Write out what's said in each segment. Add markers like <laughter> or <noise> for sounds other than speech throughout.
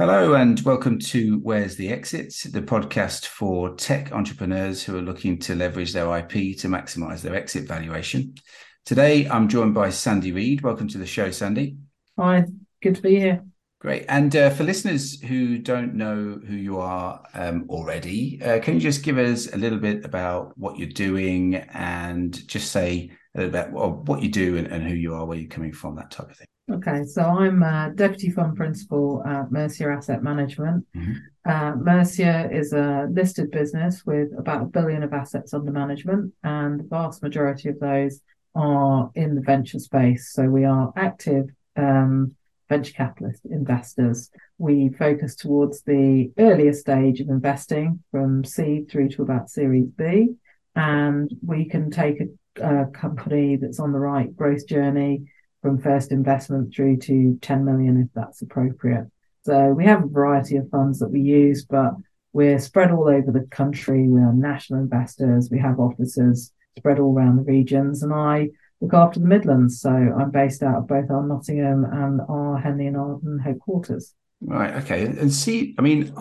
Hello, and welcome to Where's the Exit, the podcast for tech entrepreneurs who are looking to leverage their IP to maximize their exit valuation. Today, I'm joined by Sandy Reid. Welcome to the show, Sandy. Hi, good to be here. Great. And uh, for listeners who don't know who you are um, already, uh, can you just give us a little bit about what you're doing and just say a little bit well, what you do and, and who you are, where you're coming from, that type of thing? Okay, so I'm a deputy fund principal at Mercia Asset Management. Mm-hmm. Uh, Mercia is a listed business with about a billion of assets under management, and the vast majority of those are in the venture space. So we are active um, venture capitalist investors. We focus towards the earlier stage of investing from seed through to about Series B, and we can take a, a company that's on the right growth journey from first investment through to 10 million if that's appropriate. So we have a variety of funds that we use, but we're spread all over the country. We are national investors. We have offices spread all around the regions, and I look after the Midlands. So I'm based out of both our Nottingham and our Henley-in-Arden headquarters. Right. Okay. And see, I mean,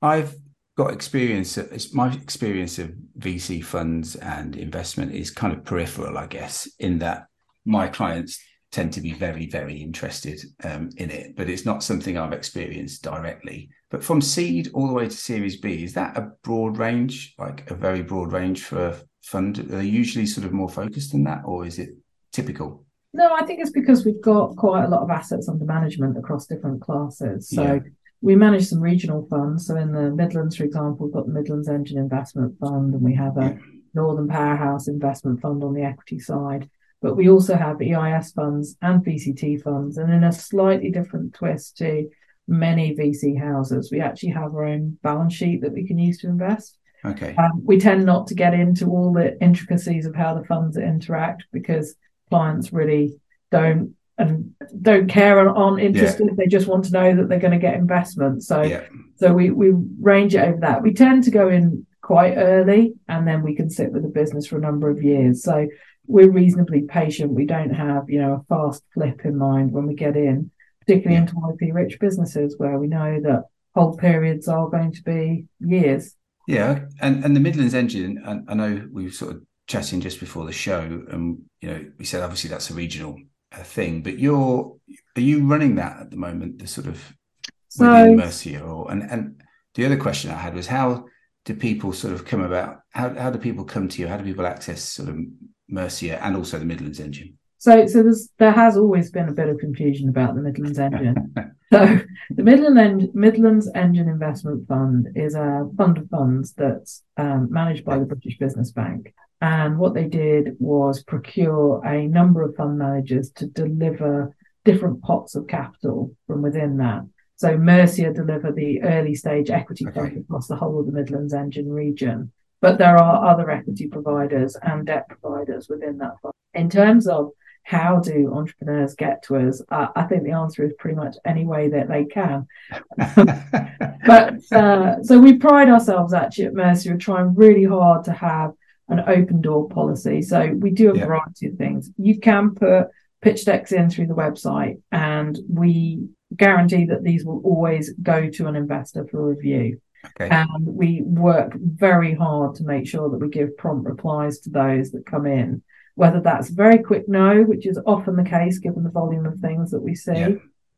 I've got experience. It's my experience of VC funds and investment is kind of peripheral, I guess, in that my clients tend to be very, very interested um, in it, but it's not something I've experienced directly. But from seed all the way to Series B, is that a broad range, like a very broad range for a fund? Are they usually sort of more focused than that, or is it typical? No, I think it's because we've got quite a lot of assets under management across different classes. So yeah. we manage some regional funds. So in the Midlands, for example, we've got the Midlands Engine Investment Fund, and we have a. Northern Powerhouse Investment Fund on the equity side. But we also have EIS funds and VCT funds. And in a slightly different twist to many VC houses, we actually have our own balance sheet that we can use to invest. Okay. Um, we tend not to get into all the intricacies of how the funds interact because clients really don't and don't care and aren't interested. Yeah. They just want to know that they're going to get investment. So yeah. so we we range it over that. We tend to go in quite early and then we can sit with the business for a number of years. So we're reasonably patient. We don't have, you know, a fast flip in mind when we get in, particularly yeah. into IP rich businesses where we know that hold periods are going to be years. Yeah, and and the Midlands engine, I, I know we were sort of chatting just before the show, and you know, we said obviously that's a regional uh, thing, but you're are you running that at the moment? The sort of so, within Mercia, or and and the other question I had was how do people sort of come about? How how do people come to you? How do people access sort of Mercia and also the Midlands engine? So, so there's, there has always been a bit of confusion about the Midlands engine. <laughs> so, the Midland en- Midlands Engine Investment Fund is a fund of funds that's um, managed by the British Business Bank. And what they did was procure a number of fund managers to deliver different pots of capital from within that. So Mercia deliver the early stage equity okay. fund across the whole of the Midlands Engine region but there are other equity providers and debt providers within that fund. In terms of how do entrepreneurs get to us? Uh, I think the answer is pretty much any way that they can. <laughs> but uh, so we pride ourselves actually at Mercia trying really hard to have an open door policy. So we do a yeah. variety of things. You can put pitch decks in through the website, and we guarantee that these will always go to an investor for review. Okay. And we work very hard to make sure that we give prompt replies to those that come in, whether that's very quick no, which is often the case given the volume of things that we see, yeah.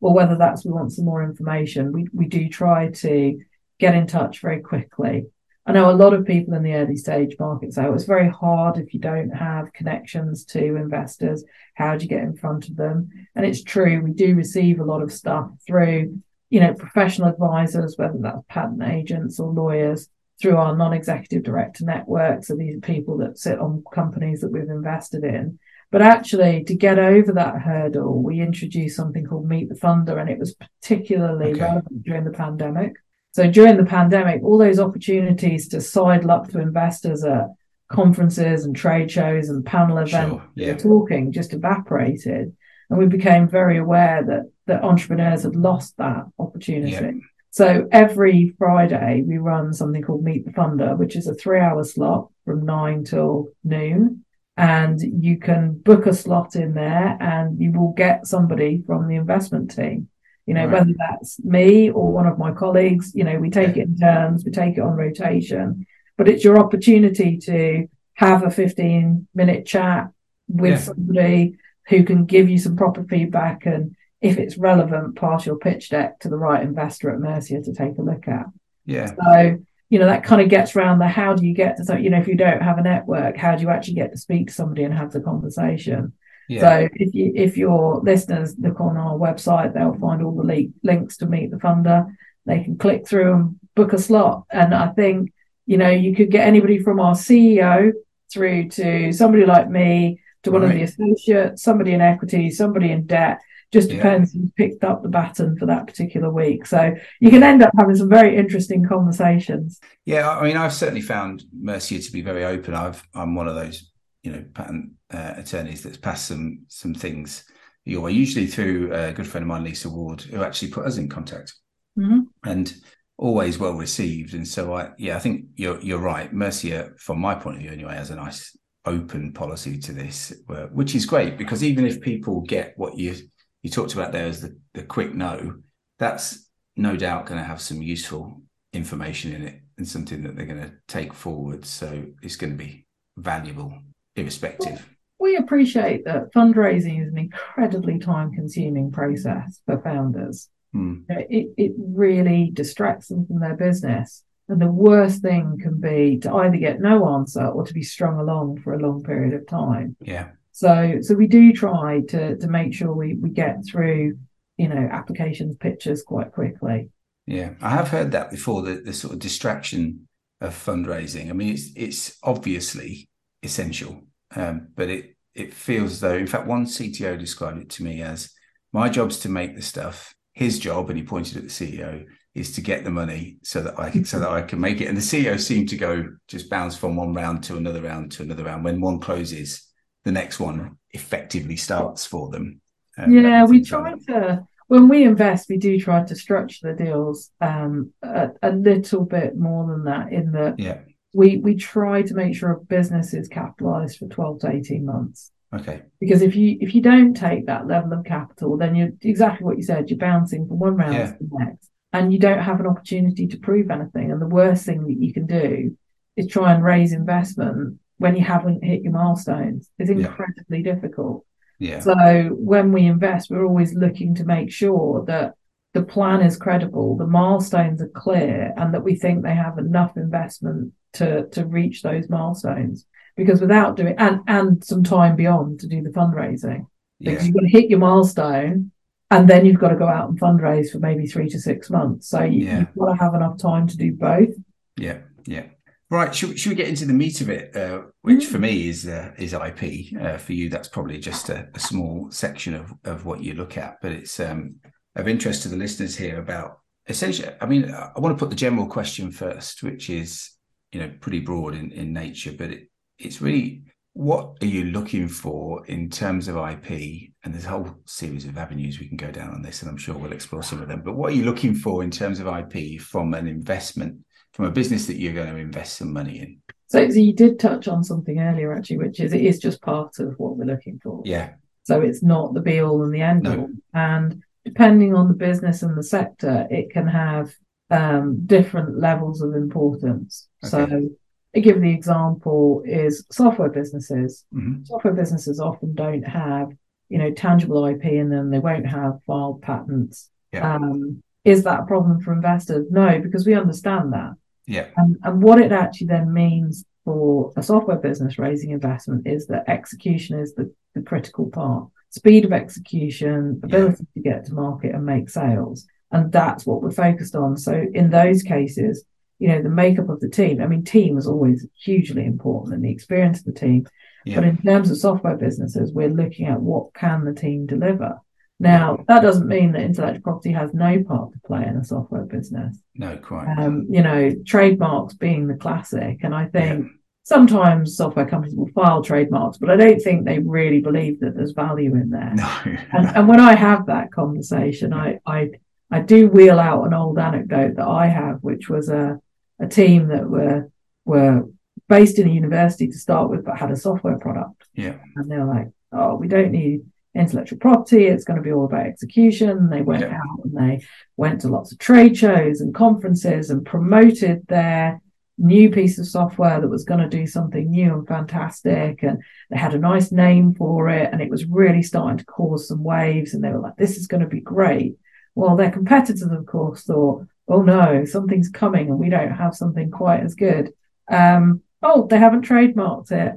or whether that's we want some more information. We, we do try to get in touch very quickly. I know a lot of people in the early stage market say oh, it's very hard if you don't have connections to investors. How do you get in front of them? And it's true, we do receive a lot of stuff through you know, professional advisors, whether that's patent agents or lawyers, through our non-executive director network. So these are people that sit on companies that we've invested in. But actually, to get over that hurdle, we introduced something called Meet the Funder, and it was particularly okay. relevant during the pandemic. So during the pandemic, all those opportunities to sidle up to investors at conferences and trade shows and panel events sure, yeah. talking just evaporated. And we became very aware that that entrepreneurs had lost that opportunity. Yeah. So every Friday we run something called Meet the Funder, which is a three hour slot from nine till noon. And you can book a slot in there and you will get somebody from the investment team. You know, right. whether that's me or one of my colleagues, you know, we take yeah. it in turns, we take it on rotation, but it's your opportunity to have a 15 minute chat with yeah. somebody who can give you some proper feedback and if it's relevant, pass your pitch deck to the right investor at Mercia to take a look at. Yeah. So, you know, that kind of gets around the how do you get to, so, you know, if you don't have a network, how do you actually get to speak to somebody and have the conversation? Yeah. So if you if your listeners look on our website, they'll find all the le- links to meet the funder. They can click through and book a slot. And I think, you know, you could get anybody from our CEO through to somebody like me, to one right. of the associates, somebody in equity, somebody in debt. Just depends yeah. who's picked up the baton for that particular week. So you can end up having some very interesting conversations. Yeah, I mean, I've certainly found Mercia to be very open. I've I'm one of those, you know, patent uh, attorneys that's passed some some things your way, usually through a good friend of mine, Lisa Ward, who actually put us in contact. Mm-hmm. And always well received. And so I yeah, I think you're you're right. Mercia, from my point of view anyway, has a nice open policy to this, which is great because even if people get what you you talked about there as the, the quick no, that's no doubt going to have some useful information in it and something that they're going to take forward. So it's going to be valuable, irrespective. We appreciate that fundraising is an incredibly time consuming process for founders. Hmm. It, it really distracts them from their business. And the worst thing can be to either get no answer or to be strung along for a long period of time. Yeah. So so we do try to to make sure we, we get through, you know, applications pitches quite quickly. Yeah. I have heard that before, the, the sort of distraction of fundraising. I mean it's it's obviously essential. Um, but it it feels though, in fact, one CTO described it to me as my job's to make the stuff. His job, and he pointed at the CEO, is to get the money so that I so that I can make it. And the CEO seemed to go just bounce from one round to another round to another round. When one closes, the next one effectively starts for them. Um, yeah, we try to when we invest, we do try to structure the deals um, a, a, little bit more than that. In that, yeah, we we try to make sure a business is capitalized for twelve to eighteen months. Okay. Because if you if you don't take that level of capital, then you're exactly what you said. You're bouncing from one round yeah. to the next and you don't have an opportunity to prove anything. And the worst thing that you can do is try and raise investment when you haven't hit your milestones. It's incredibly yeah. difficult. Yeah. So when we invest, we're always looking to make sure that the plan is credible, the milestones are clear, and that we think they have enough investment to to reach those milestones. Because without doing and and some time beyond to do the fundraising, because yeah. you've got to hit your milestone and then you've got to go out and fundraise for maybe three to six months. So you, yeah. you've got to have enough time to do both. Yeah, yeah. Right. Should, should we get into the meat of it, uh, which mm. for me is uh, is IP. Uh, for you, that's probably just a, a, small section of, of what you look at, but it's um, of interest to the listeners here about essentially. I mean, I want to put the general question first, which is you know pretty broad in, in nature, but it, it's really what are you looking for in terms of IP? And there's a whole series of avenues we can go down on this, and I'm sure we'll explore some of them. But what are you looking for in terms of IP from an investment, from a business that you're going to invest some money in? So, so you did touch on something earlier, actually, which is it is just part of what we're looking for. Yeah. So it's not the be all and the end all. No. And depending on the business and the sector, it can have um, different levels of importance. Okay. So I give the example is software businesses. Mm-hmm. Software businesses often don't have, you know, tangible IP in them. They won't have filed patents. Yeah. Um, is that a problem for investors? No, because we understand that. Yeah. And, and what it actually then means for a software business raising investment is that execution is the, the critical part. Speed of execution, ability yeah. to get to market and make sales. And that's what we're focused on. So in those cases, you know, the makeup of the team. I mean, team is always hugely important and the experience of the team. Yeah. But in terms of software businesses, we're looking at what can the team deliver. Now, that doesn't mean that intellectual property has no part to play in a software business. No, quite. Um, you know, trademarks being the classic. And I think yeah. sometimes software companies will file trademarks, but I don't think they really believe that there's value in there. No. and, and when I have that conversation, I, I I do wheel out an old anecdote that I have, which was a a team that were were based in a university to start with, but had a software product. Yeah. And they're like, oh, we don't need intellectual property. It's going to be all about execution. They went yeah. out and they went to lots of trade shows and conferences and promoted their new piece of software that was going to do something new and fantastic. And they had a nice name for it. And it was really starting to cause some waves. And they were like, this is going to be great. Well, their competitors, of course, thought, oh no, something's coming and we don't have something quite as good. Um, oh, they haven't trademarked it.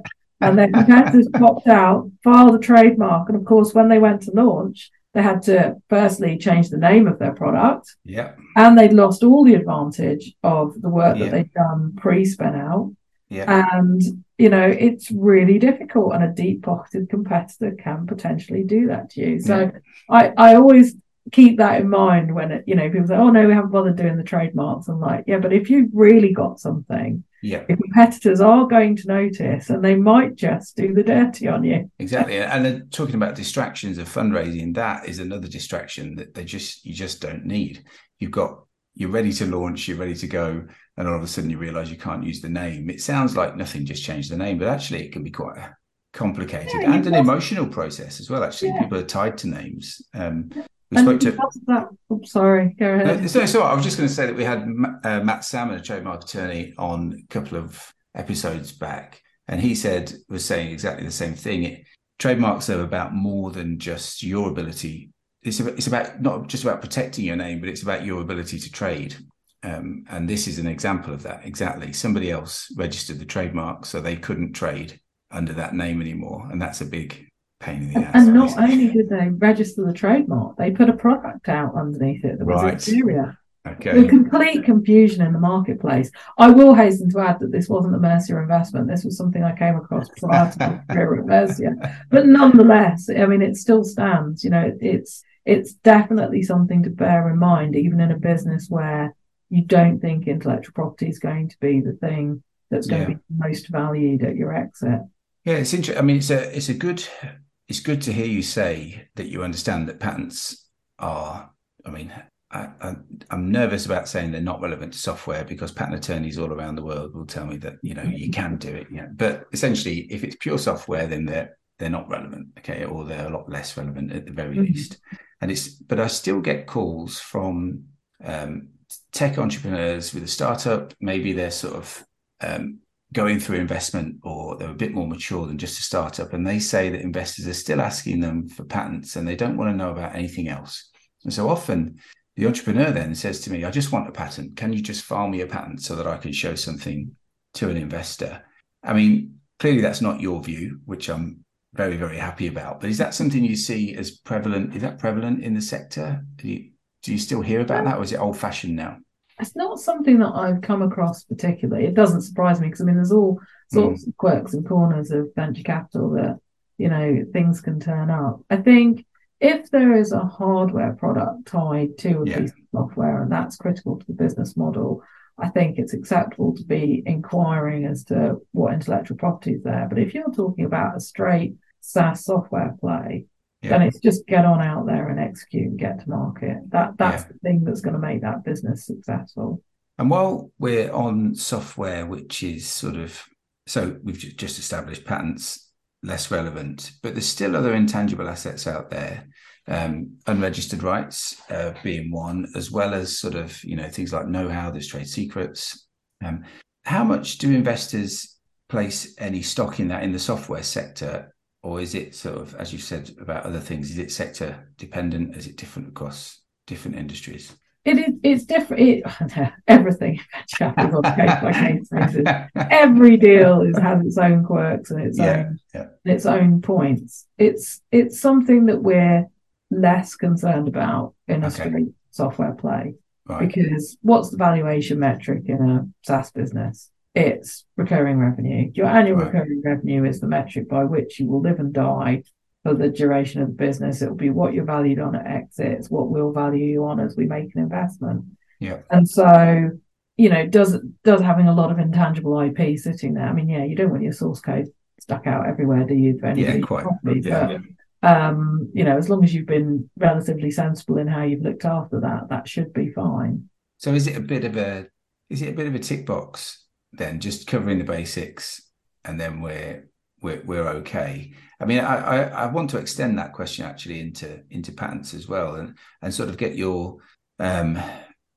And their competitors popped out, filed a trademark. And of course, when they went to launch, they had to firstly change the name of their product. Yeah. And they'd lost all the advantage of the work yeah. that they'd done pre spin out. Yeah. And, you know, it's really difficult. And a deep pocketed competitor can potentially do that to you. So yeah. I, I always keep that in mind when it, you know, people say, oh, no, we haven't bothered doing the trademarks. I'm like, yeah, but if you've really got something, yeah. Your competitors are going to notice and they might just do the dirty on you. Exactly. And then talking about distractions of fundraising, that is another distraction that they just you just don't need. You've got you're ready to launch, you're ready to go, and all of a sudden you realize you can't use the name. It sounds like nothing just changed the name, but actually it can be quite complicated yeah, and an emotional process as well. Actually, yeah. people are tied to names. Um, we spoke to. Oh, sorry, go ahead. So I was just going to say that we had uh, Matt Salmon, a trademark attorney, on a couple of episodes back, and he said was saying exactly the same thing. It, trademarks are about more than just your ability. It's about, it's about not just about protecting your name, but it's about your ability to trade. Um, and this is an example of that. Exactly, somebody else registered the trademark, so they couldn't trade under that name anymore, and that's a big pain in the ass. And not only did they register the trademark, they put a product out underneath it that was right. inferior. Okay. The complete confusion in the marketplace. I will hasten to add that this wasn't a Mercia investment. This was something I came across prior to <laughs> my career at Mercia. But nonetheless, I mean, it still stands. You know, it's it's definitely something to bear in mind, even in a business where you don't think intellectual property is going to be the thing that's going yeah. to be most valued at your exit. Yeah, it's interesting. I mean, it's a it's a good it's good to hear you say that you understand that patents are. I mean, I, i'm nervous about saying they're not relevant to software because patent attorneys all around the world will tell me that you know you can do it. Yeah, but essentially, if it's pure software, then they're they're not relevant. Okay, or they're a lot less relevant at the very mm-hmm. least. And it's but I still get calls from um, tech entrepreneurs with a startup. Maybe they're sort of um, going through investment or they're a bit more mature than just a startup and they say that investors are still asking them for patents and they don't want to know about anything else. And so often the entrepreneur then says to me i just want a patent. Can you just file me a patent so that i can show something to an investor? I mean clearly that's not your view which i'm very very happy about but is that something you see as prevalent? Is that prevalent in the sector? Do you, do you still hear about that or is it old fashioned now it's not something that I've come across particularly. It doesn't surprise me because I mean, there's all sorts mm. of quirks and corners of venture capital that you know things can turn up. I think if there is a hardware product tied to a yeah. piece of software and that's critical to the business model, I think it's acceptable to be inquiring as to what intellectual property is there. But if you're talking about a straight SaaS software play, yeah. then it's just get on out there and execute and get to market. That that's yeah. the thing that's going to make that business successful. And while we're on software, which is sort of so we've just established patents less relevant, but there's still other intangible assets out there, um, unregistered rights uh, being one, as well as sort of you know things like know-how, there's trade secrets. Um, how much do investors place any stock in that in the software sector or is it sort of, as you said about other things, is it sector dependent? Is it different across different industries? It is. It's different. It, <laughs> everything <laughs> Every deal is, has its own quirks and its yeah, own yeah. its own points. It's it's something that we're less concerned about in a okay. straight software play right. because what's the valuation metric in a SaaS business? It's recurring revenue. Your annual right. recurring revenue is the metric by which you will live and die for the duration of the business. It will be what you're valued on at exit. It's what we'll value you on as we make an investment. Yeah. And so, you know, does does having a lot of intangible IP sitting there? I mean, yeah, you don't want your source code stuck out everywhere, do you? yeah, quite. Properly, yeah, but, yeah. um, you know, as long as you've been relatively sensible in how you've looked after that, that should be fine. So is it a bit of a is it a bit of a tick box then just covering the basics and then we're we're, we're okay. I mean, I, I, I want to extend that question actually into into patents as well, and and sort of get your um,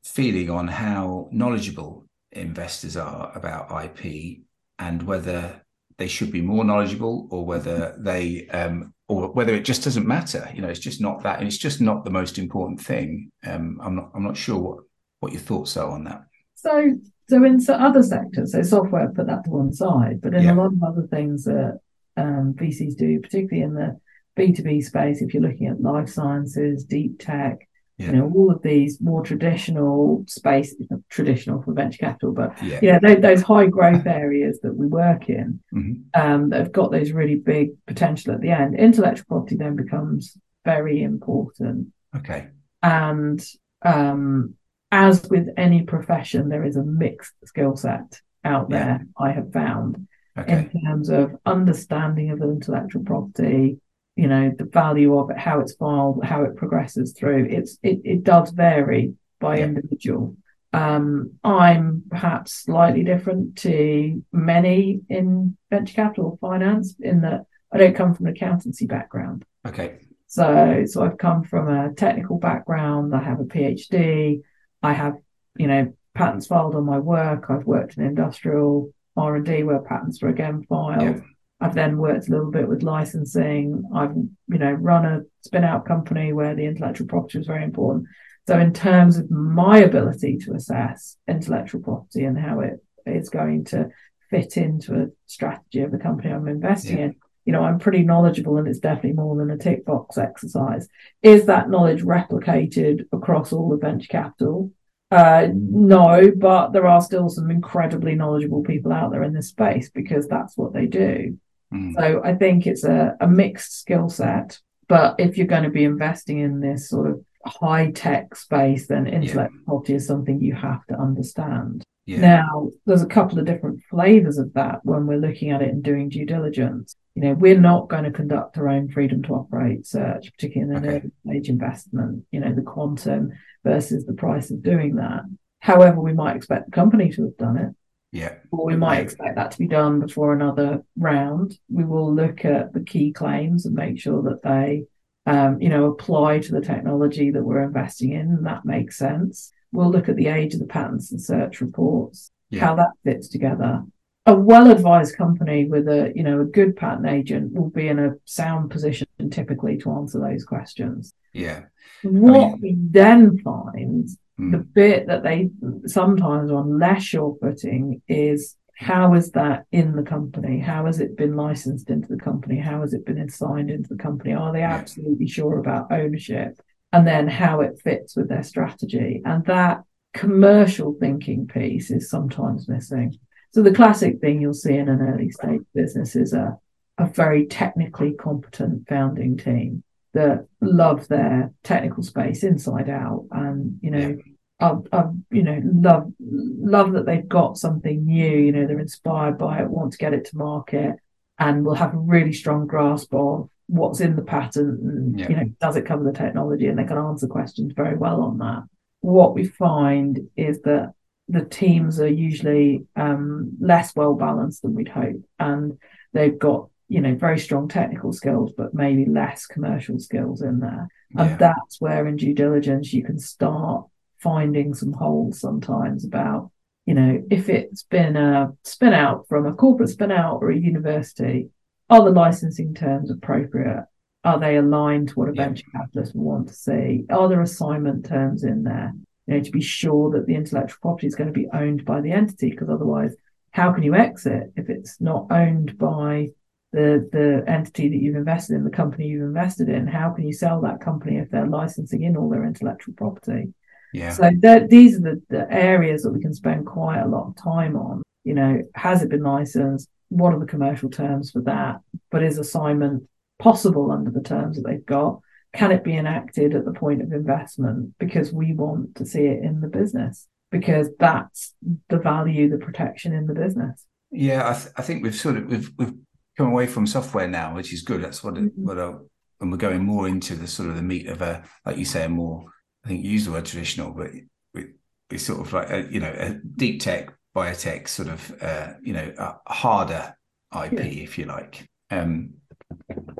feeling on how knowledgeable investors are about IP and whether they should be more knowledgeable or whether they um, or whether it just doesn't matter. You know, it's just not that, and it's just not the most important thing. Um, I'm not I'm not sure what what your thoughts are on that. So so in other sectors, so software, put that to one side, but in yeah. a lot of other things that um, VCs do, particularly in the B2B space, if you're looking at life sciences, deep tech, yeah. you know, all of these more traditional space, traditional for venture capital, but yeah, yeah those, those, high growth areas that we work in mm-hmm. um, that have got those really big potential at the end. Intellectual property then becomes very important. Okay. And um, as with any profession, there is a mixed skill set out there, yeah. I have found, okay. in terms of understanding of intellectual property, you know, the value of it, how it's filed, how it progresses through. It's it, it does vary by yeah. individual. Um, I'm perhaps slightly different to many in venture capital finance in that I don't come from an accountancy background. Okay. So so I've come from a technical background. I have a PhD. I have, you know, patents filed on my work. I've worked in industrial R and D where patents were again filed. Yeah. I've then worked a little bit with licensing. I've, you know, run a spin out company where the intellectual property was very important. So in terms of my ability to assess intellectual property and how it is going to fit into a strategy of the company I'm investing yeah. in, you know, I'm pretty knowledgeable and it's definitely more than a tick box exercise. Is that knowledge replicated across all the venture capital? Uh, no, but there are still some incredibly knowledgeable people out there in this space because that's what they do. Mm. So I think it's a, a mixed skill set. But if you're going to be investing in this sort of high tech space, then intellectual yeah. property is something you have to understand. Yeah. Now, there's a couple of different flavors of that when we're looking at it and doing due diligence. You know, we're not going to conduct our own freedom to operate search, particularly in an okay. early stage investment, you know, the quantum versus the price of doing that. However, we might expect the company to have done it. Yeah. Or we might expect that to be done before another round. We will look at the key claims and make sure that they, um, you know, apply to the technology that we're investing in. And that makes sense. We'll look at the age of the patents and search reports, yeah. how that fits together. A well-advised company with a, you know, a good patent agent will be in a sound position typically to answer those questions. Yeah. What I mean, we then find, mm. the bit that they sometimes are on less sure footing is how is that in the company? How has it been licensed into the company? How has it been assigned into the company? Are they absolutely sure about ownership? and then how it fits with their strategy. And that commercial thinking piece is sometimes missing. So the classic thing you'll see in an early stage business is a, a very technically competent founding team that love their technical space inside out and you know yeah. are, you know love love that they've got something new you know they're inspired by it want to get it to market and will have a really strong grasp of what's in the patent and yeah. you know does it cover the technology and they can answer questions very well on that what we find is that the teams are usually um, less well balanced than we'd hope and they've got you know very strong technical skills but maybe less commercial skills in there yeah. and that's where in due diligence you can start finding some holes sometimes about you know if it's been a spin out from a corporate spin out or a university are the licensing terms appropriate? Are they aligned to what a yeah. venture capitalist would want to see? Are there assignment terms in there? You know, to be sure that the intellectual property is going to be owned by the entity, because otherwise, how can you exit if it's not owned by the the entity that you've invested in, the company you've invested in? How can you sell that company if they're licensing in all their intellectual property? Yeah. So these are the, the areas that we can spend quite a lot of time on. You know, has it been licensed? what are the commercial terms for that? But is assignment possible under the terms that they've got? Can it be enacted at the point of investment? Because we want to see it in the business, because that's the value, the protection in the business. Yeah, I, th- I think we've sort of we've we've come away from software now, which is good. That's what it, mm-hmm. what I, and we're going more into the sort of the meat of a like you say a more I think you use the word traditional, but we, we sort of like a, you know a deep tech biotech sort of uh, you know harder IP, yeah. if you like. Um,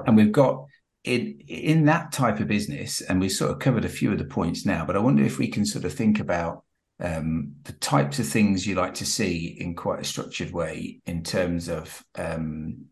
and we've got in in that type of business, and we've sort of covered a few of the points now. But I wonder if we can sort of think about um, the types of things you like to see in quite a structured way in terms of um,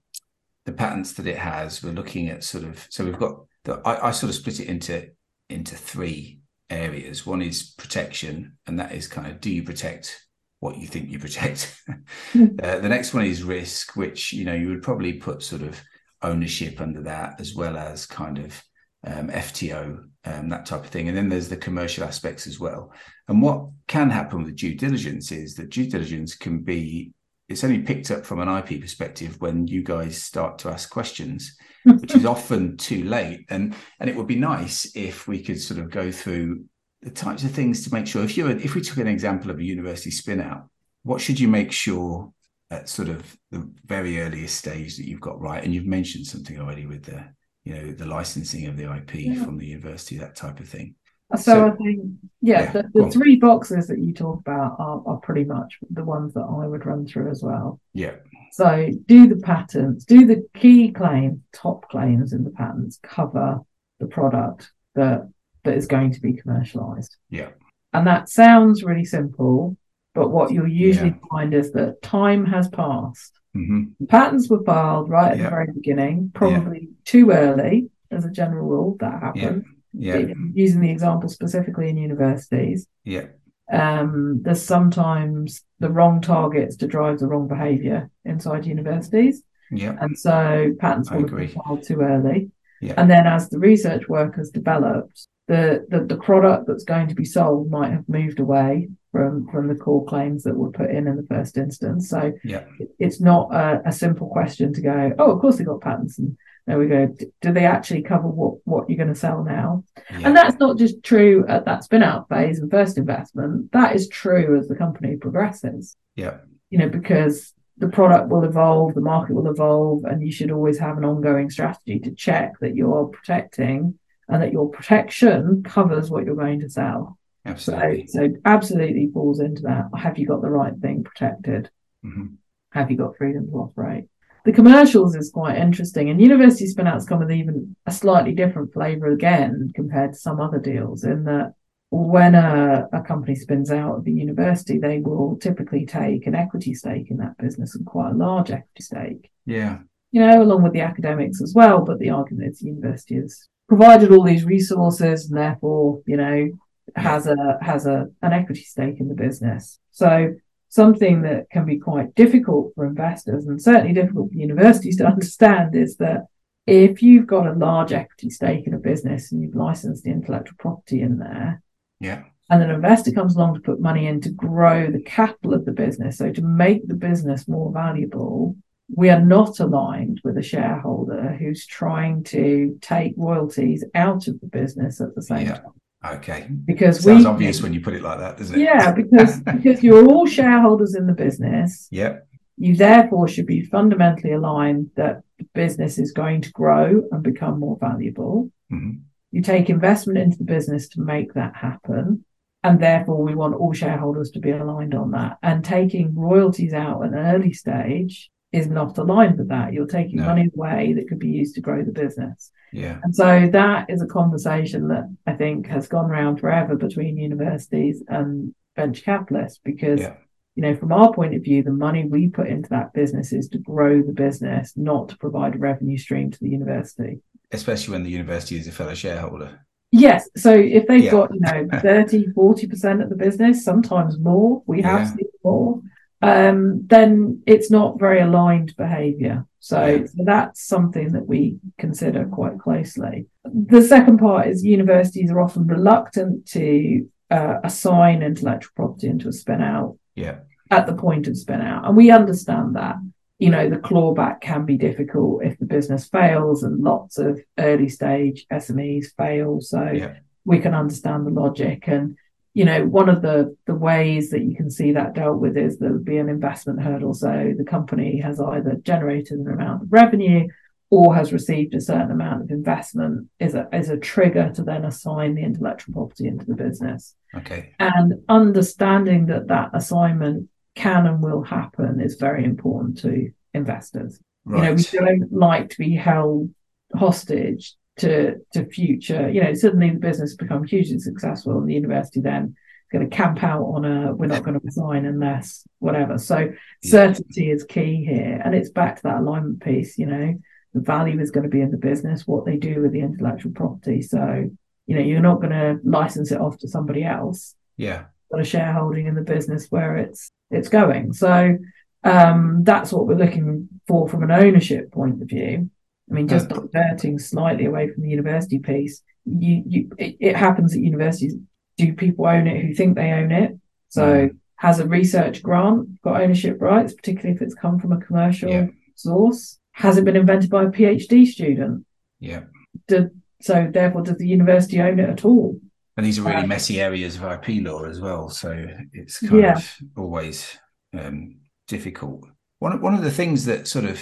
the patents that it has. We're looking at sort of so we've got the I, I sort of split it into into three areas. One is protection, and that is kind of do you protect what you think you protect. <laughs> Hmm. uh, the next one is risk, which you know you would probably put sort of ownership under that as well as kind of um, FTO, um, that type of thing. And then there's the commercial aspects as well. And what can happen with due diligence is that due diligence can be it's only picked up from an IP perspective when you guys start to ask questions, which is <laughs> often too late. And and it would be nice if we could sort of go through the types of things to make sure if you're, if we took an example of a university spin out, what should you make sure at sort of the very earliest stage that you've got right? And you've mentioned something already with the you know the licensing of the IP yeah. from the university, that type of thing. So, so I think, yeah, yeah the, the three boxes that you talk about are, are pretty much the ones that I would run through as well. Yeah. So do the patents, do the key claims, top claims in the patents cover the product that that is going to be commercialized. Yeah. And that sounds really simple, but what you'll usually yeah. find is that time has passed. Mm-hmm. Patents were filed right at yeah. the very beginning, probably yeah. too early as a general rule. That happened yeah. using the example specifically in universities. Yeah. Um, there's sometimes the wrong targets to drive the wrong behaviour inside universities. Yeah. And so patents will be filed too early. Yeah. And then as the research work has developed, the, the the product that's going to be sold might have moved away from from the core claims that were put in in the first instance. So yeah. it's not a, a simple question to go, oh, of course they got patents and there we go. Do they actually cover what, what you're going to sell now? Yeah. And that's not just true at that spin out phase and first investment. That is true as the company progresses. Yeah. You know, because the product will evolve, the market will evolve, and you should always have an ongoing strategy to check that you're protecting and that your protection covers what you're going to sell. Absolutely. So, so absolutely falls into that. Have you got the right thing protected? Mm-hmm. Have you got freedom to operate? The commercials is quite interesting, and university spinouts come with even a slightly different flavour again compared to some other deals. In that, when a, a company spins out of the university, they will typically take an equity stake in that business and quite a large equity stake. Yeah, you know, along with the academics as well. But the argument is the university has provided all these resources, and therefore, you know, has a has a an equity stake in the business. So something that can be quite difficult for investors and certainly difficult for universities <laughs> to understand is that if you've got a large equity stake in a business and you've licensed the intellectual property in there, yeah, and an investor comes along to put money in to grow the capital of the business, so to make the business more valuable, we are not aligned with a shareholder who's trying to take royalties out of the business at the same yeah. time. Okay. Because sounds we, obvious when you put it like that, doesn't it? Yeah, because <laughs> because you're all shareholders in the business. Yep. You therefore should be fundamentally aligned that the business is going to grow and become more valuable. Mm-hmm. You take investment into the business to make that happen. And therefore, we want all shareholders to be aligned on that. And taking royalties out at an early stage is not aligned with that. You're taking no. money away that could be used to grow the business. Yeah. And so that is a conversation that I think has gone around forever between universities and venture capitalists because, yeah. you know, from our point of view, the money we put into that business is to grow the business, not to provide a revenue stream to the university. Especially when the university is a fellow shareholder. Yes. So if they've yeah. got, you know, 30, 40% of the business, sometimes more, we have yeah. seen more um, then it's not very aligned behavior. So, so, that's something that we consider quite closely. The second part is universities are often reluctant to uh, assign intellectual property into a spin out yeah. at the point of spin out. And we understand that. You know, the clawback can be difficult if the business fails, and lots of early stage SMEs fail. So yeah. we can understand the logic. And you know, one of the the ways that you can see that dealt with is there would be an investment hurdle. So the company has either generated an amount of revenue or has received a certain amount of investment is a is a trigger to then assign the intellectual property into the business. Okay. And understanding that that assignment can and will happen is very important to investors. Right. You know, we don't like to be held hostage to to future. You know, suddenly the business become hugely successful, and the university then going to camp out on a we're not going to resign unless whatever. So certainty is key here, and it's back to that alignment piece. You know, the value is going to be in the business, what they do with the intellectual property. So you know, you're not going to license it off to somebody else. Yeah, got a shareholding in the business where it's it's going. So um, that's what we're looking for from an ownership point of view. I mean, just uh, diverting slightly away from the university piece, you, you it, it, happens at universities. Do people own it who think they own it? So, mm. has a research grant got ownership rights, particularly if it's come from a commercial yeah. source? Has it been invented by a PhD student? Yeah. Do, so, therefore, does the university own it at all? And these are really um, messy areas of IP law as well. So, it's kind yeah. of always um, difficult. One one of the things that sort of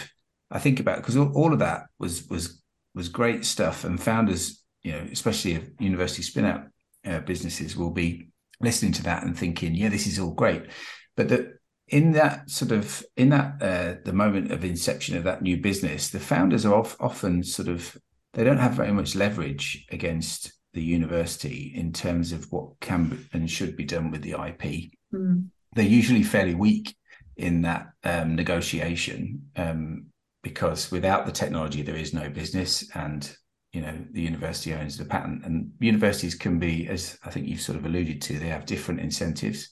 I think about because all, all, of that was was was great stuff, and founders, you know, especially of university spin out uh, businesses, will be listening to that and thinking, yeah, this is all great, but that in that sort of in that uh, the moment of inception of that new business, the founders are off, often sort of they don't have very much leverage against the university in terms of what can and should be done with the IP. Mm. They're usually fairly weak in that um, negotiation um, because without the technology there is no business and you know the university owns the patent and universities can be as i think you've sort of alluded to they have different incentives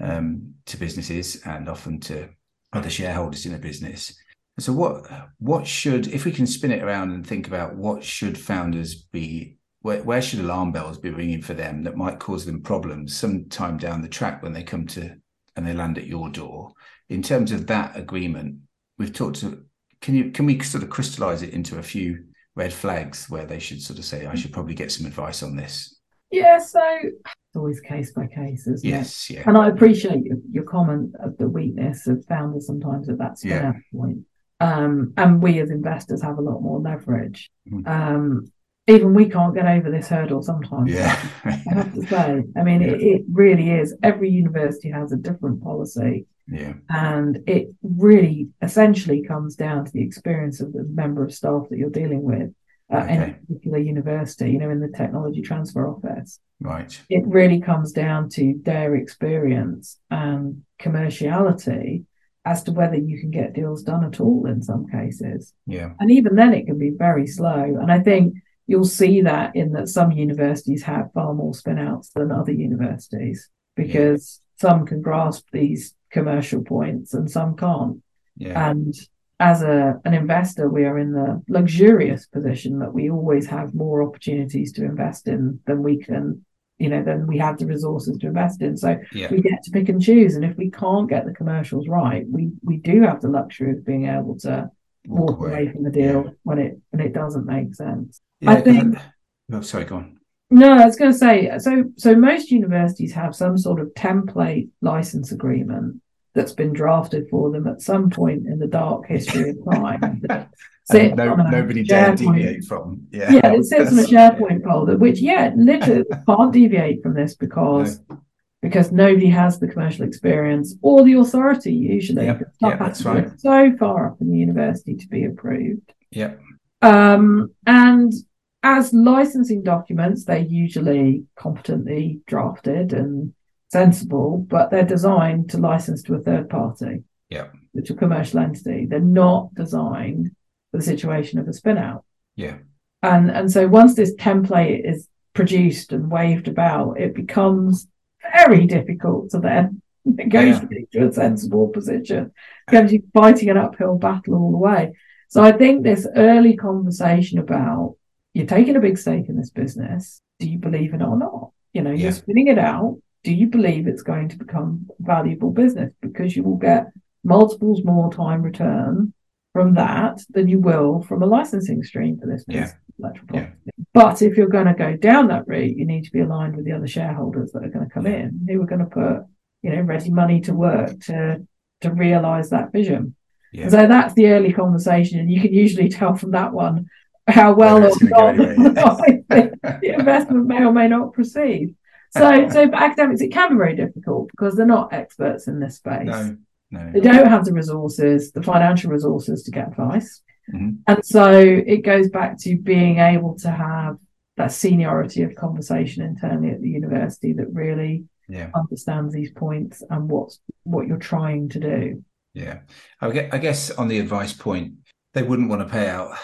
um, to businesses and often to other shareholders in a business so what what should if we can spin it around and think about what should founders be where, where should alarm bells be ringing for them that might cause them problems sometime down the track when they come to and they land at your door. In terms of that agreement, we've talked to. Can you can we sort of crystallize it into a few red flags where they should sort of say, I should probably get some advice on this? Yeah, so it's always case by case, isn't yes, it? yeah. And I appreciate your, your comment of the weakness of founders sometimes at that yeah. point. Um, and we as investors have a lot more leverage. Mm. Um, even we can't get over this hurdle sometimes. Yeah. I have to say. I mean, yeah. it, it, really is. Every university has a different policy. Yeah. And it really essentially comes down to the experience of the member of staff that you're dealing with uh, okay. in a particular university, you know, in the technology transfer office. Right. It really comes down to their experience and commerciality as to whether you can get deals done at all in some cases. Yeah. And even then it can be very slow. And I think you'll see that in that some universities have far more spinouts than other universities because yeah. some can grasp these commercial points and some can't. Yeah. And as a an investor, we are in the luxurious position that we always have more opportunities to invest in than we can, you know, than we have the resources to invest in. So yeah. we get to pick and choose. And if we can't get the commercials right, we we do have the luxury of being able to walk, walk away. away. from the deal yeah. when it when it doesn't make sense. Yeah, I think. Oh, sorry, go on. No, I was going to say so. So most universities have some sort of template license agreement that's been drafted for them at some point in the dark history of time. <laughs> no, nobody dare deviate from. Yeah, yeah, it sits on a SharePoint folder, which yeah, literally <laughs> can't deviate from this because no. because nobody has the commercial experience or the authority usually. Yeah, yeah that's right. So far up in the university to be approved. Yeah. Um, and as licensing documents, they're usually competently drafted and sensible, but they're designed to license to a third party. Yeah. Which a commercial entity. They're not designed for the situation of a spin out. Yeah. And and so once this template is produced and waved about, it becomes very difficult to then <laughs> negotiate yeah. to a sensible position. Because you're fighting an uphill battle all the way. So I think this early conversation about you're taking a big stake in this business. Do you believe in it or not? You know, yeah. you're spinning it out. Do you believe it's going to become valuable business? Because you will get multiples more time return from that than you will from a licensing stream for this business. Yeah. yeah. But if you're going to go down that route, you need to be aligned with the other shareholders that are going to come yeah. in, who are going to put, you know, ready money to work to to realize that vision. Yeah. So that's the early conversation, and you can usually <laughs> tell from that one how well or not <laughs> the investment may or may not proceed. So, so for academics, it can be very difficult because they're not experts in this space. No. no. They don't have the resources, the financial resources to get advice. Mm-hmm. And so it goes back to being able to have that seniority of conversation internally at the university that really yeah. understands these points and what's what you're trying to do. Yeah, I guess, I guess on the advice point, they wouldn't want to pay out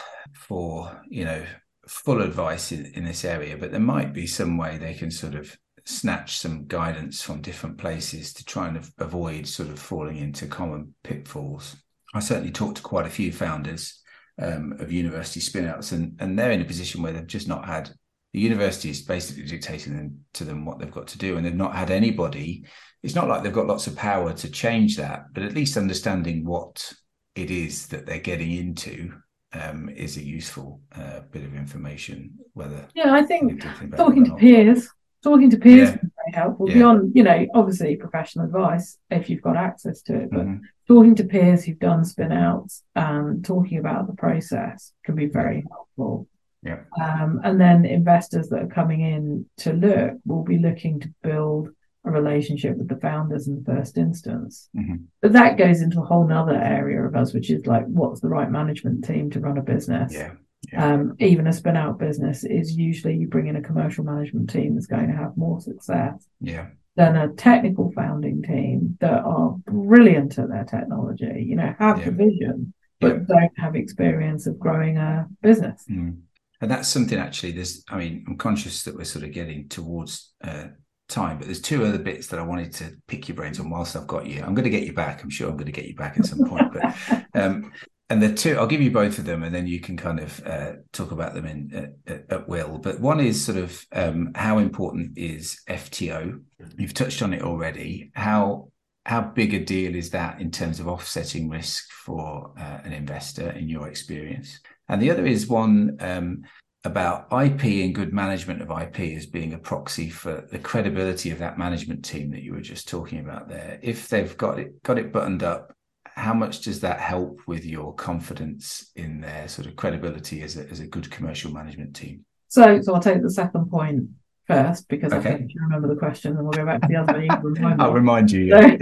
for you know full advice in, in this area, but there might be some way they can sort of snatch some guidance from different places to try and avoid sort of falling into common pitfalls. I certainly talked to quite a few founders um, of university spinouts, and and they're in a position where they've just not had the university is basically dictating them, to them what they've got to do, and they've not had anybody. It's not like they've got lots of power to change that, but at least understanding what it is that they're getting into um, is a useful uh, bit of information. Whether yeah, I think talking to peers, talking to peers yeah. very helpful. Yeah. Beyond, you know, obviously professional advice if you've got access to it, but mm-hmm. talking to peers who've done spin outs and talking about the process can be very helpful. Yeah. Um, and then investors that are coming in to look will be looking to build a relationship with the founders in the first instance. Mm-hmm. But that goes into a whole nother area of us, which is like, what's the right management team to run a business? Yeah. yeah. Um, even a spin out business is usually you bring in a commercial management team that's going to have more success. Yeah. Than a technical founding team that are brilliant at their technology, you know, have yeah. the vision, but don't have experience of growing a business. Mm and that's something actually there's i mean i'm conscious that we're sort of getting towards uh, time but there's two other bits that i wanted to pick your brains on whilst i've got you. I'm going to get you back. I'm sure i'm going to get you back at some point but <laughs> um and the two i'll give you both of them and then you can kind of uh, talk about them in uh, at will. But one is sort of um, how important is fto you've touched on it already. How how big a deal is that in terms of offsetting risk for uh, an investor in your experience? And the other is one um, about IP and good management of IP as being a proxy for the credibility of that management team that you were just talking about there. If they've got it got it buttoned up, how much does that help with your confidence in their sort of credibility as a, as a good commercial management team? So, so I'll take the second point first because okay. I think you remember the question, and we'll go back to the other one. <laughs> I'll remind you. Yeah. So,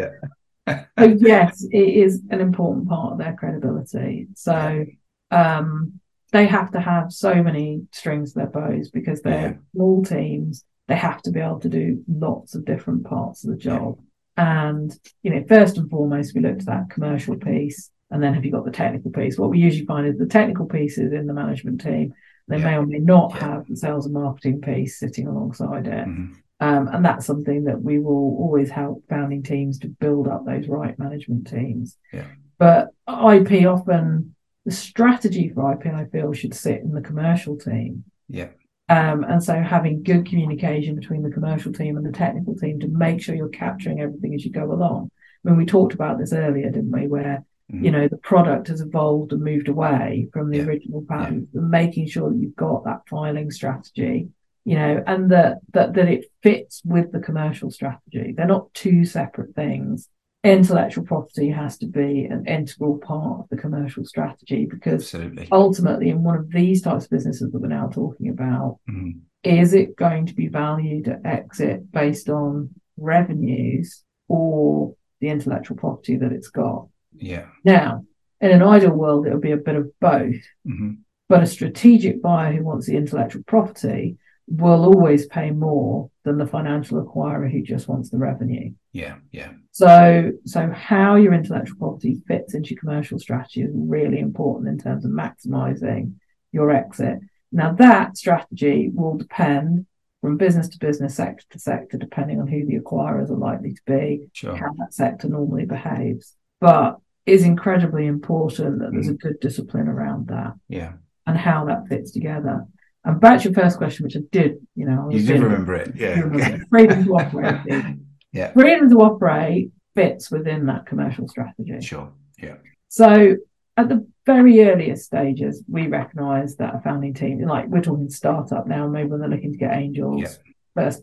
yeah. <laughs> yes, it is an important part of their credibility. So. Um, they have to have so many strings to their bows because they're yeah. small teams. They have to be able to do lots of different parts of the job. Yeah. And, you know, first and foremost, we looked at that commercial piece. And then have you got the technical piece? What we usually find is the technical piece is in the management team. They yeah. may or may not have the sales and marketing piece sitting alongside it. Mm-hmm. Um, and that's something that we will always help founding teams to build up those right management teams. Yeah. But IP often the strategy for IP, I feel, should sit in the commercial team. Yeah. Um, and so having good communication between the commercial team and the technical team to make sure you're capturing everything as you go along. I mean, we talked about this earlier, didn't we? Where mm. you know the product has evolved and moved away from the yeah. original patent, yeah. and making sure that you've got that filing strategy, you know, and that that that it fits with the commercial strategy. They're not two separate things intellectual property has to be an integral part of the commercial strategy because Absolutely. ultimately in one of these types of businesses that we're now talking about mm-hmm. is it going to be valued at exit based on revenues or the intellectual property that it's got yeah now in an ideal world it would be a bit of both mm-hmm. but a strategic buyer who wants the intellectual property will always pay more than the financial acquirer who just wants the revenue. Yeah, yeah. So, so how your intellectual property fits into your commercial strategy is really important in terms of maximizing your exit. Now, that strategy will depend from business to business, sector to sector, depending on who the acquirers are likely to be, sure. how that sector normally behaves. But is incredibly important that there's a mm. good discipline around that. Yeah. And how that fits together. And back to your first question, which I did, you know, you did remember it, yeah. Remember freedom to operate. <laughs> yeah. Freedom to operate fits within that commercial strategy. Sure. Yeah. So at the very earliest stages, we recognise that a founding team, like we're talking startup now, maybe when they're looking to get angels, yeah. first,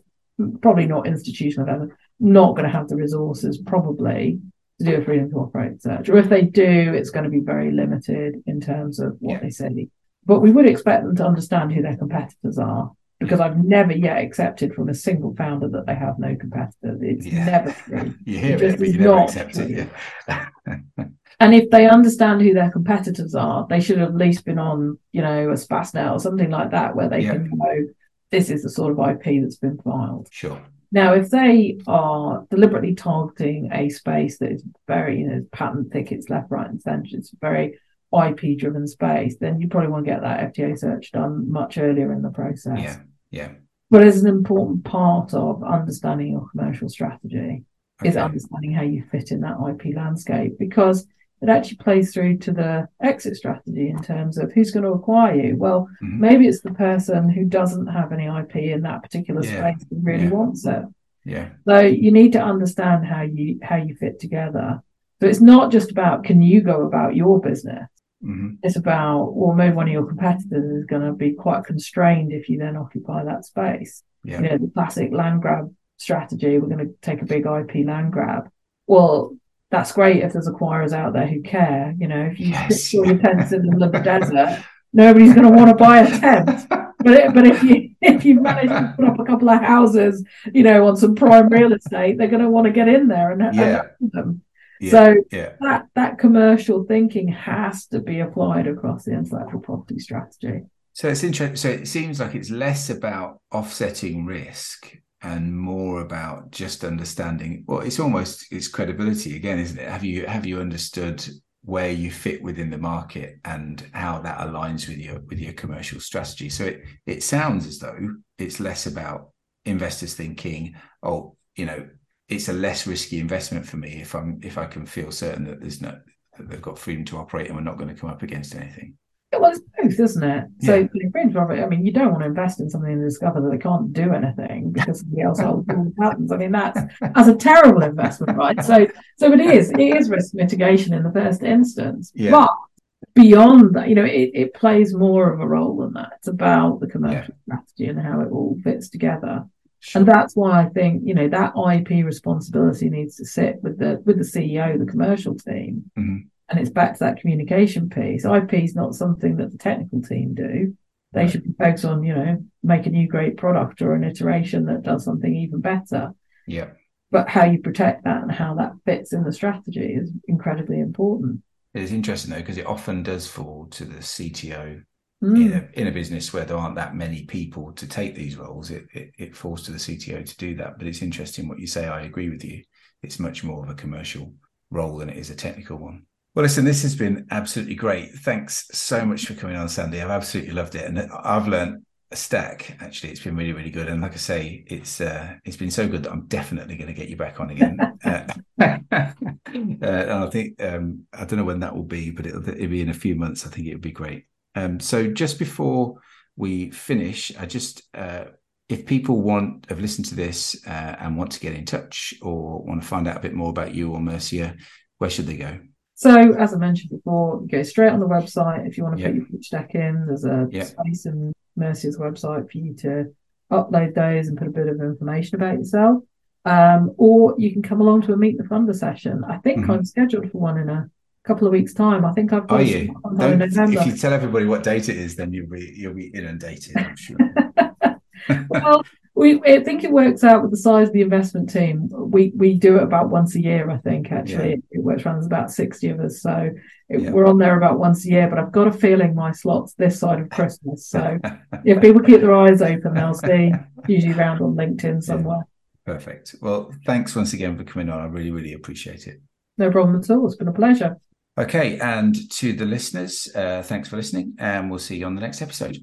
probably not institutional level, not going to have the resources probably to do a freedom to operate search. Or if they do, it's going to be very limited in terms of what yeah. they say but we would expect them to understand who their competitors are because I've never yet accepted from a single founder that they have no competitors. It's yeah. never <laughs> true. you hear it, it but you never accept true. it. Yeah. <laughs> and if they understand who their competitors are, they should have at least been on, you know, Espacenet or something like that, where they yeah. can know this is the sort of IP that's been filed. Sure. Now, if they are deliberately targeting a space that is very, you know, patent thick, it's left, right, and centre, it's very IP driven space, then you probably want to get that FTO search done much earlier in the process. Yeah. Yeah. But it's an important part of understanding your commercial strategy okay. is understanding how you fit in that IP landscape because it actually plays through to the exit strategy in terms of who's going to acquire you. Well, mm-hmm. maybe it's the person who doesn't have any IP in that particular yeah. space and really yeah. wants it. Yeah. So you need to understand how you how you fit together. So it's not just about can you go about your business. Mm-hmm. It's about well, maybe one of your competitors is going to be quite constrained if you then occupy that space. Yeah. You know, the classic land grab strategy. We're going to take a big IP land grab. Well, that's great if there's acquirers out there who care. You know, if you yes. <laughs> put your tents in the middle of the desert, nobody's going to want to buy a tent. But it, but if you if you manage to put up a couple of houses, you know, on some prime real estate, they're going to want to get in there and, yeah. and them. Yeah, so yeah. that that commercial thinking has to be applied across the intellectual property strategy. So it's interesting. So it seems like it's less about offsetting risk and more about just understanding well it's almost it's credibility again isn't it have you have you understood where you fit within the market and how that aligns with your with your commercial strategy so it it sounds as though it's less about investors thinking oh you know it's a less risky investment for me if i'm if i can feel certain that there's no that they've got freedom to operate and we're not going to come up against anything well, it's both, isn't it? So, yeah. I mean, you don't want to invest in something and discover that they can't do anything because somebody else holds all the patents. I mean, that's that's a terrible investment, right? So, so it is. It is risk mitigation in the first instance, yeah. but beyond that, you know, it, it plays more of a role than that. It's about the commercial yeah. strategy and how it all fits together. Sure. And that's why I think you know that IP responsibility needs to sit with the with the CEO, the commercial team. Mm-hmm and it's back to that communication piece. IP is not something that the technical team do. They right. should be focused on, you know, make a new great product or an iteration that does something even better. Yeah. But how you protect that and how that fits in the strategy is incredibly important. It is interesting though, because it often does fall to the CTO mm. in, a, in a business where there aren't that many people to take these roles. It, it, it falls to the CTO to do that. But it's interesting what you say. I agree with you. It's much more of a commercial role than it is a technical one. Well, listen, this has been absolutely great. Thanks so much for coming on, Sandy. I've absolutely loved it, and I've learned a stack. Actually, it's been really, really good. And like I say, it's uh, it's been so good that I'm definitely going to get you back on again. <laughs> uh, uh, and I think um, I don't know when that will be, but it'll, it'll be in a few months. I think it would be great. Um, so just before we finish, I just uh, if people want have listened to this uh, and want to get in touch or want to find out a bit more about you or Mercia, where should they go? So, as I mentioned before, you go straight on the website. If you want to put your pitch deck in, there's a space in Mercia's website for you to upload those and put a bit of information about yourself. Um, or you can come along to a Meet the Funder session. I think mm-hmm. I'm scheduled for one in a couple of weeks' time. I think I've got. Are you? if you tell everybody what date it is, then you'll be you'll be inundated. I'm sure. <laughs> well, we I think it works out with the size of the investment team. We we do it about once a year, I think. Actually, yeah. it works around. There's about sixty of us, so it, yeah. we're on there about once a year. But I've got a feeling my slots this side of Christmas. So <laughs> if people keep their eyes open, they'll see usually around on LinkedIn somewhere. Yeah. Perfect. Well, thanks once again for coming on. I really really appreciate it. No problem at all. It's been a pleasure. Okay, and to the listeners, uh, thanks for listening, and we'll see you on the next episode.